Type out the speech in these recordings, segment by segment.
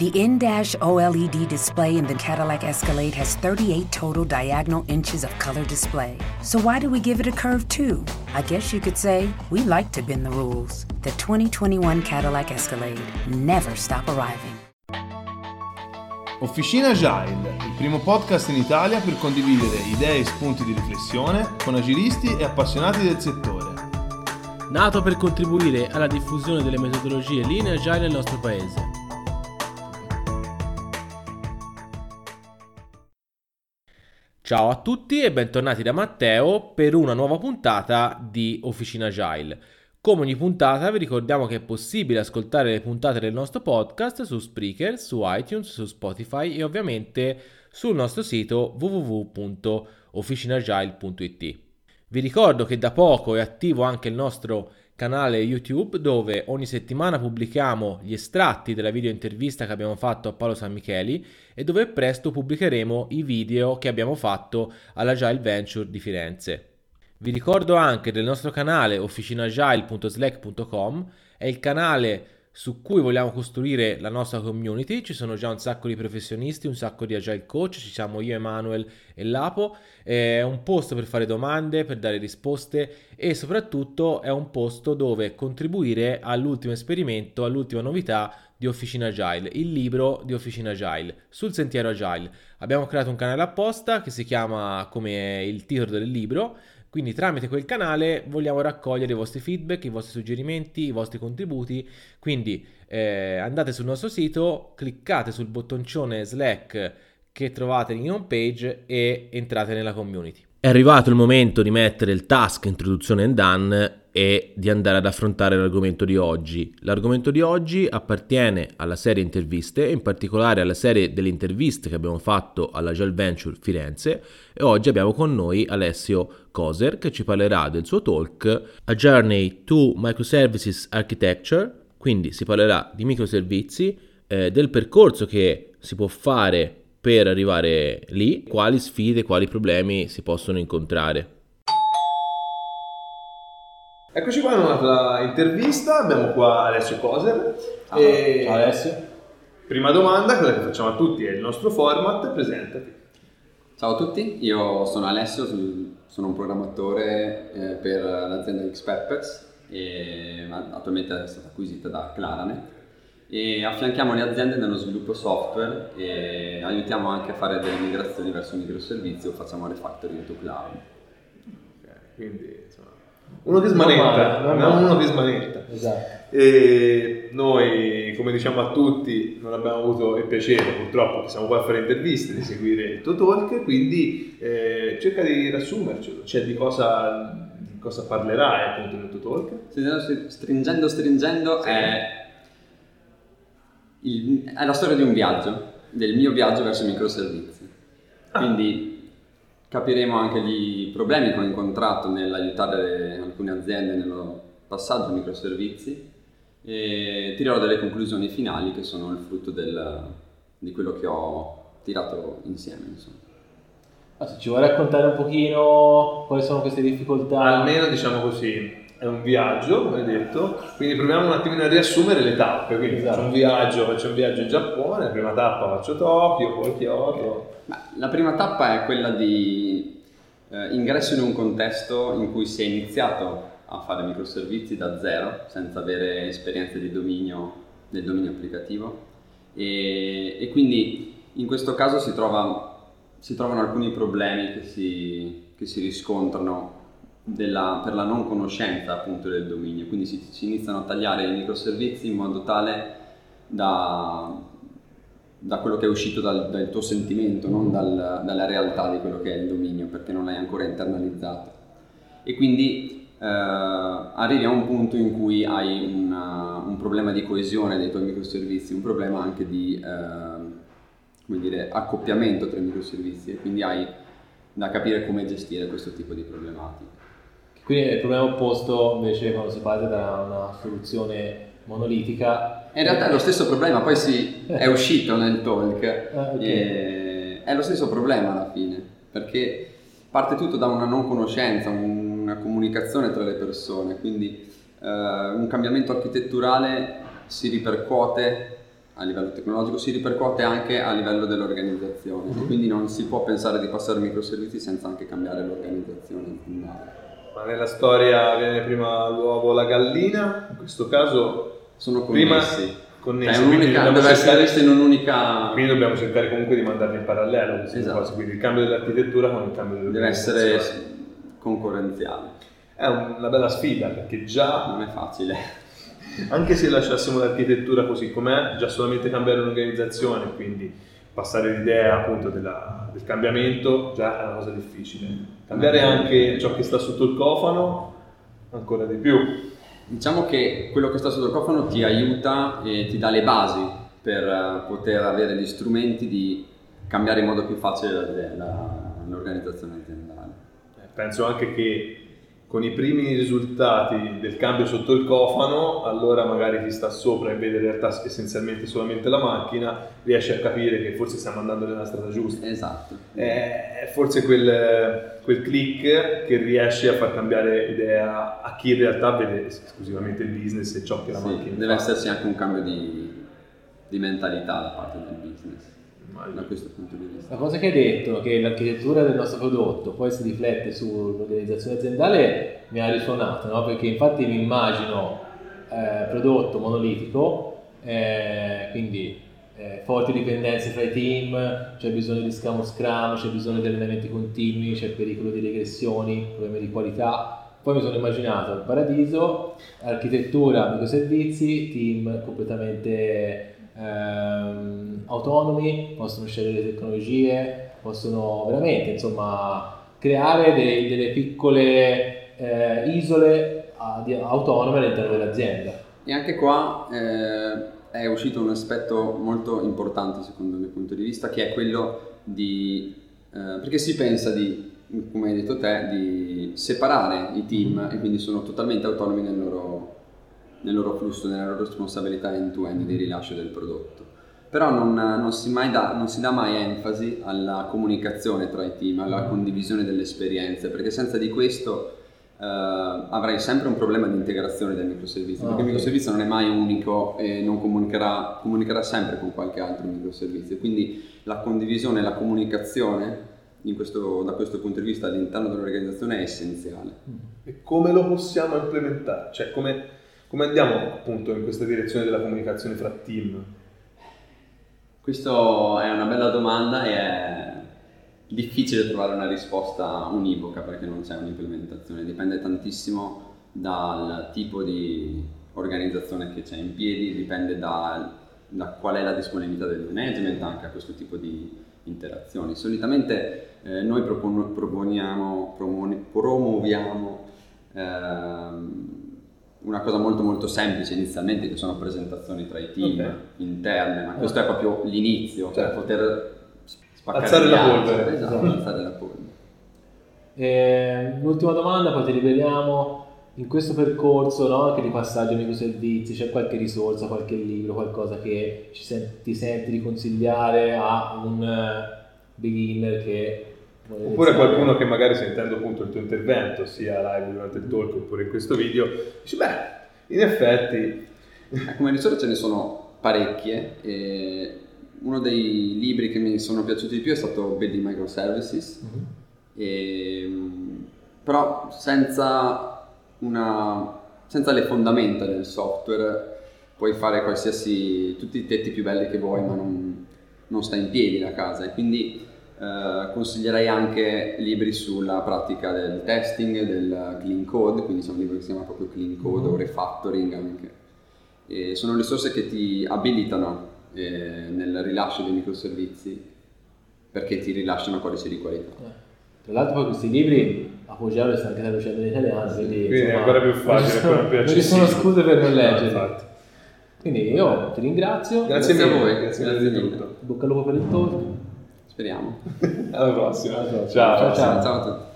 The in-dash OLED display in the Cadillac Escalade has 38 total diagonal inches of color display. So why do we give it a curve too? I guess you could say we like to bend the rules. The 2021 Cadillac Escalade. Never stop arriving. Officina Agile, il primo podcast in Italia per condividere idee e spunti di riflessione con agilisti e appassionati del settore. Nato per contribuire alla diffusione delle metodologie linee agile nel nostro paese. Ciao a tutti e bentornati da Matteo per una nuova puntata di Officina Agile. Come ogni puntata vi ricordiamo che è possibile ascoltare le puntate del nostro podcast su Spreaker, su iTunes, su Spotify e ovviamente sul nostro sito www.officinagile.it. Vi ricordo che da poco è attivo anche il nostro canale YouTube dove ogni settimana pubblichiamo gli estratti della video intervista che abbiamo fatto a Paolo San Micheli e dove presto pubblicheremo i video che abbiamo fatto all'Agile Venture di Firenze. Vi ricordo anche del nostro canale officinagile.slack.com, è il canale su cui vogliamo costruire la nostra community. Ci sono già un sacco di professionisti, un sacco di agile coach, ci siamo io, Emanuel e Lapo. È un posto per fare domande, per dare risposte e soprattutto è un posto dove contribuire all'ultimo esperimento, all'ultima novità di Officina Agile, il libro di Officina Agile, sul sentiero Agile. Abbiamo creato un canale apposta che si chiama come il titolo del libro quindi tramite quel canale vogliamo raccogliere i vostri feedback, i vostri suggerimenti, i vostri contributi. Quindi eh, andate sul nostro sito, cliccate sul bottoncione Slack che trovate in home page e entrate nella community. È arrivato il momento di mettere il task introduzione and done e di andare ad affrontare l'argomento di oggi. L'argomento di oggi appartiene alla serie interviste, in particolare alla serie delle interviste che abbiamo fatto alla Gel Venture Firenze e oggi abbiamo con noi Alessio Koser che ci parlerà del suo talk A Journey to Microservices Architecture, quindi si parlerà di microservizi, eh, del percorso che si può fare per arrivare lì, quali sfide, quali problemi si possono incontrare. Eccoci qua in un'altra intervista, abbiamo qua Alessio Coser. Ah, e... Ciao Alessio. Prima domanda, quella che facciamo a tutti è il nostro format, presentati. Ciao a tutti, io sono Alessio, sono un programmatore eh, per l'azienda Xpeppers e attualmente è stata acquisita da Claranet e affianchiamo le aziende nello sviluppo software e aiutiamo anche a fare delle migrazioni verso microservizi o facciamo refactoring to cloud. Okay, quindi insomma, uno che smanetta, non, non uno che smanetta. Esatto. E noi, come diciamo a tutti, non abbiamo avuto il piacere purtroppo che siamo qua a fare interviste, di seguire il tuo talk, quindi eh, cerca di riassumercelo, cioè di cosa, di cosa parlerai appunto nel tuo talk. Stringendo, stringendo, sì. è il, è la storia di un viaggio, del mio viaggio verso i microservizi. Ah. Quindi capiremo anche i problemi che ho incontrato nell'aiutare alcune aziende nel passaggio ai microservizi e tirerò delle conclusioni finali che sono il frutto del, di quello che ho tirato insieme. Insomma. Ah, se ci vuoi raccontare un pochino quali sono queste difficoltà? Almeno diciamo così, è un viaggio, come detto, quindi proviamo un attimino a riassumere le tappe. Quindi esatto. faccio un viaggio, faccio un viaggio in Giappone, la prima tappa faccio Tokyo, poi Kyoto. La prima tappa è quella di eh, ingresso in un contesto in cui si è iniziato a fare microservizi da zero, senza avere esperienze di dominio nel dominio applicativo. E, e quindi in questo caso si, trova, si trovano alcuni problemi che si, che si riscontrano della, per la non conoscenza appunto del dominio, quindi si, si, iniziano a tagliare i microservizi in modo tale da, da quello che è uscito dal, dal tuo sentimento, non dal, dalla realtà di quello che è il dominio, perché non l'hai ancora internalizzato. E quindi eh, arrivi a un punto in cui hai una, un problema di coesione dei tuoi microservizi, un problema anche di eh, come dire, accoppiamento tra i microservizi, e quindi hai da capire come gestire questo tipo di problematiche. Quindi è il problema opposto invece quando si parte da una soluzione monolitica. In realtà è lo stesso problema, poi si, è uscito nel talk. Ah, okay. È lo stesso problema alla fine, perché parte tutto da una non conoscenza, una comunicazione tra le persone, quindi eh, un cambiamento architetturale si ripercuote a livello tecnologico si ripercuote anche a livello dell'organizzazione, mm-hmm. quindi non si può pensare di passare microservizi senza anche cambiare l'organizzazione aziendale. Ma nella storia viene prima l'uovo o la gallina, in questo caso sono connessi. Prima connessi. Cioè, un'unica, deve essere in un'unica... Quindi dobbiamo cercare comunque di mandarli in parallelo, esatto. quindi il cambio dell'architettura con il cambio dell'organizzazione. Deve essere concorrenziale. È una bella sfida perché già... Non è facile. Anche se lasciassimo l'architettura così com'è, già solamente cambiare un'organizzazione, quindi passare l'idea appunto della, del cambiamento, già è una cosa difficile. Cambiare anche ciò che sta sotto il cofano, ancora di più. Diciamo che quello che sta sotto il cofano ti aiuta e ti dà le basi per eh, poter avere gli strumenti di cambiare in modo più facile l'organizzazione aziendale. Eh, penso anche che con i primi risultati del cambio sotto il cofano, allora magari chi sta sopra e vede in realtà essenzialmente solamente la macchina, riesce a capire che forse stiamo andando nella strada giusta. Esatto. È forse quel, quel click che riesce a far cambiare idea a chi in realtà vede esclusivamente il business e ciò che la sì, macchina deve fa. esserci anche un cambio di, di mentalità da parte del business da questo punto di vista. La cosa che hai detto, che l'architettura del nostro prodotto poi si riflette sull'organizzazione aziendale, mi ha risuonato, no? perché infatti mi immagino eh, prodotto monolitico, eh, quindi eh, forti dipendenze fra i team, c'è bisogno di scamo scrum, c'è bisogno di allenamenti continui, c'è pericolo di regressioni, problemi di qualità. Poi mi sono immaginato il paradiso, architettura, microservizi, team completamente ehm, autonomi, possono scegliere le tecnologie, possono veramente insomma creare dei, delle piccole eh, isole autonome all'interno dell'azienda. E anche qua eh, è uscito un aspetto molto importante secondo il mio punto di vista che è quello di... Eh, perché si pensa di, come hai detto te, di separare i team e quindi sono totalmente autonomi nel loro nel loro flusso, nella loro responsabilità end-to-end di rilascio del prodotto. Però non, non, si da, non, si dà mai enfasi alla comunicazione tra i team, alla condivisione delle esperienze, perché senza di questo eh, avrai sempre un problema di integrazione del microservizio, perché okay. il microservizio non è mai unico e non comunicherà, comunicherà sempre con qualche altro microservizio. Quindi la condivisione e la comunicazione questo, da questo punto di vista all'interno dell'organizzazione è essenziale. E come lo possiamo implementare? Cioè come come andiamo appunto in questa direzione della comunicazione fra team? Questa è una bella domanda e è difficile trovare una risposta univoca perché non c'è un'implementazione, dipende tantissimo dal tipo di organizzazione che c'è in piedi, dipende da, da qual è la disponibilità del management anche a questo tipo di interazioni. Solitamente eh, noi propon- proponiamo, promuoviamo ehm, una cosa molto molto semplice inizialmente che sono presentazioni tra i team okay. interne, ma questo è proprio l'inizio, certo. poter spaccare alzare la polvere. Esatto, alzare la polvere. Eh, l'ultima domanda, poi ti liberiamo. In questo percorso no, anche di passaggio ai microservizi, c'è qualche risorsa, qualche libro, qualcosa che senti, ti senti di consigliare a un uh, beginner che Oppure qualcuno che magari sentendo appunto il tuo intervento, sia live durante il talk oppure in questo video, dice beh, in effetti... Eh, come risorse ce ne sono parecchie. E uno dei libri che mi sono piaciuti di più è stato Building Microservices, mm-hmm. e, però senza, una, senza le fondamenta del software puoi fare qualsiasi, tutti i tetti più belli che vuoi, ma non, non sta in piedi la casa. E quindi Uh, consiglierei anche libri sulla pratica del testing, del clean code, quindi c'è un libro che si chiama proprio clean code mm-hmm. o refactoring anche. E sono risorse che ti abilitano eh, nel rilascio dei microservizi perché ti rilasciano codice di qualità. Eh. Tra l'altro poi questi libri a Poggiaro sta anche traducendo in italiano, quindi, quindi insomma, è ancora più facile, ancora più Non ci sono scuse per non leggere. No, quindi io ti ringrazio. Grazie, grazie a voi, grazie, grazie di tutto. Bocca al lupo per il talk. Speriamo. Alla prossima. Alla prossima. Ciao. Ciao, ciao. ciao a tutti.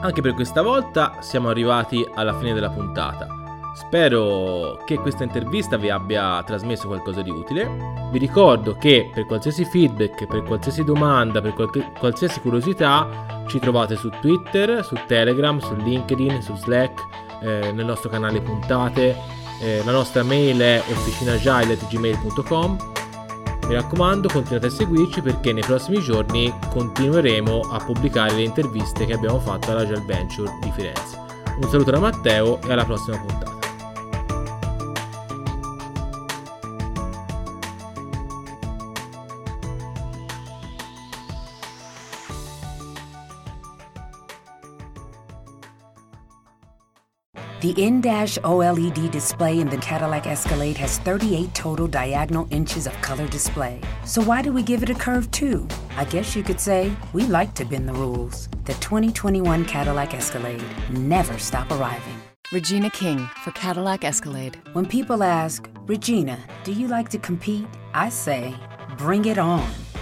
Anche per questa volta siamo arrivati alla fine della puntata. Spero che questa intervista vi abbia trasmesso qualcosa di utile. Vi ricordo che per qualsiasi feedback, per qualsiasi domanda, per qualche, qualsiasi curiosità, ci trovate su Twitter, su Telegram, su LinkedIn, su Slack, eh, nel nostro canale puntate. Eh, la nostra mail è officinagile.gmail.com Mi raccomando, continuate a seguirci perché nei prossimi giorni continueremo a pubblicare le interviste che abbiamo fatto alla Gel Venture di Firenze. Un saluto da Matteo e alla prossima puntata. The in-dash OLED display in the Cadillac Escalade has 38 total diagonal inches of color display. So why do we give it a curve too? I guess you could say we like to bend the rules. The 2021 Cadillac Escalade never stop arriving. Regina King for Cadillac Escalade. When people ask, Regina, do you like to compete? I say, bring it on.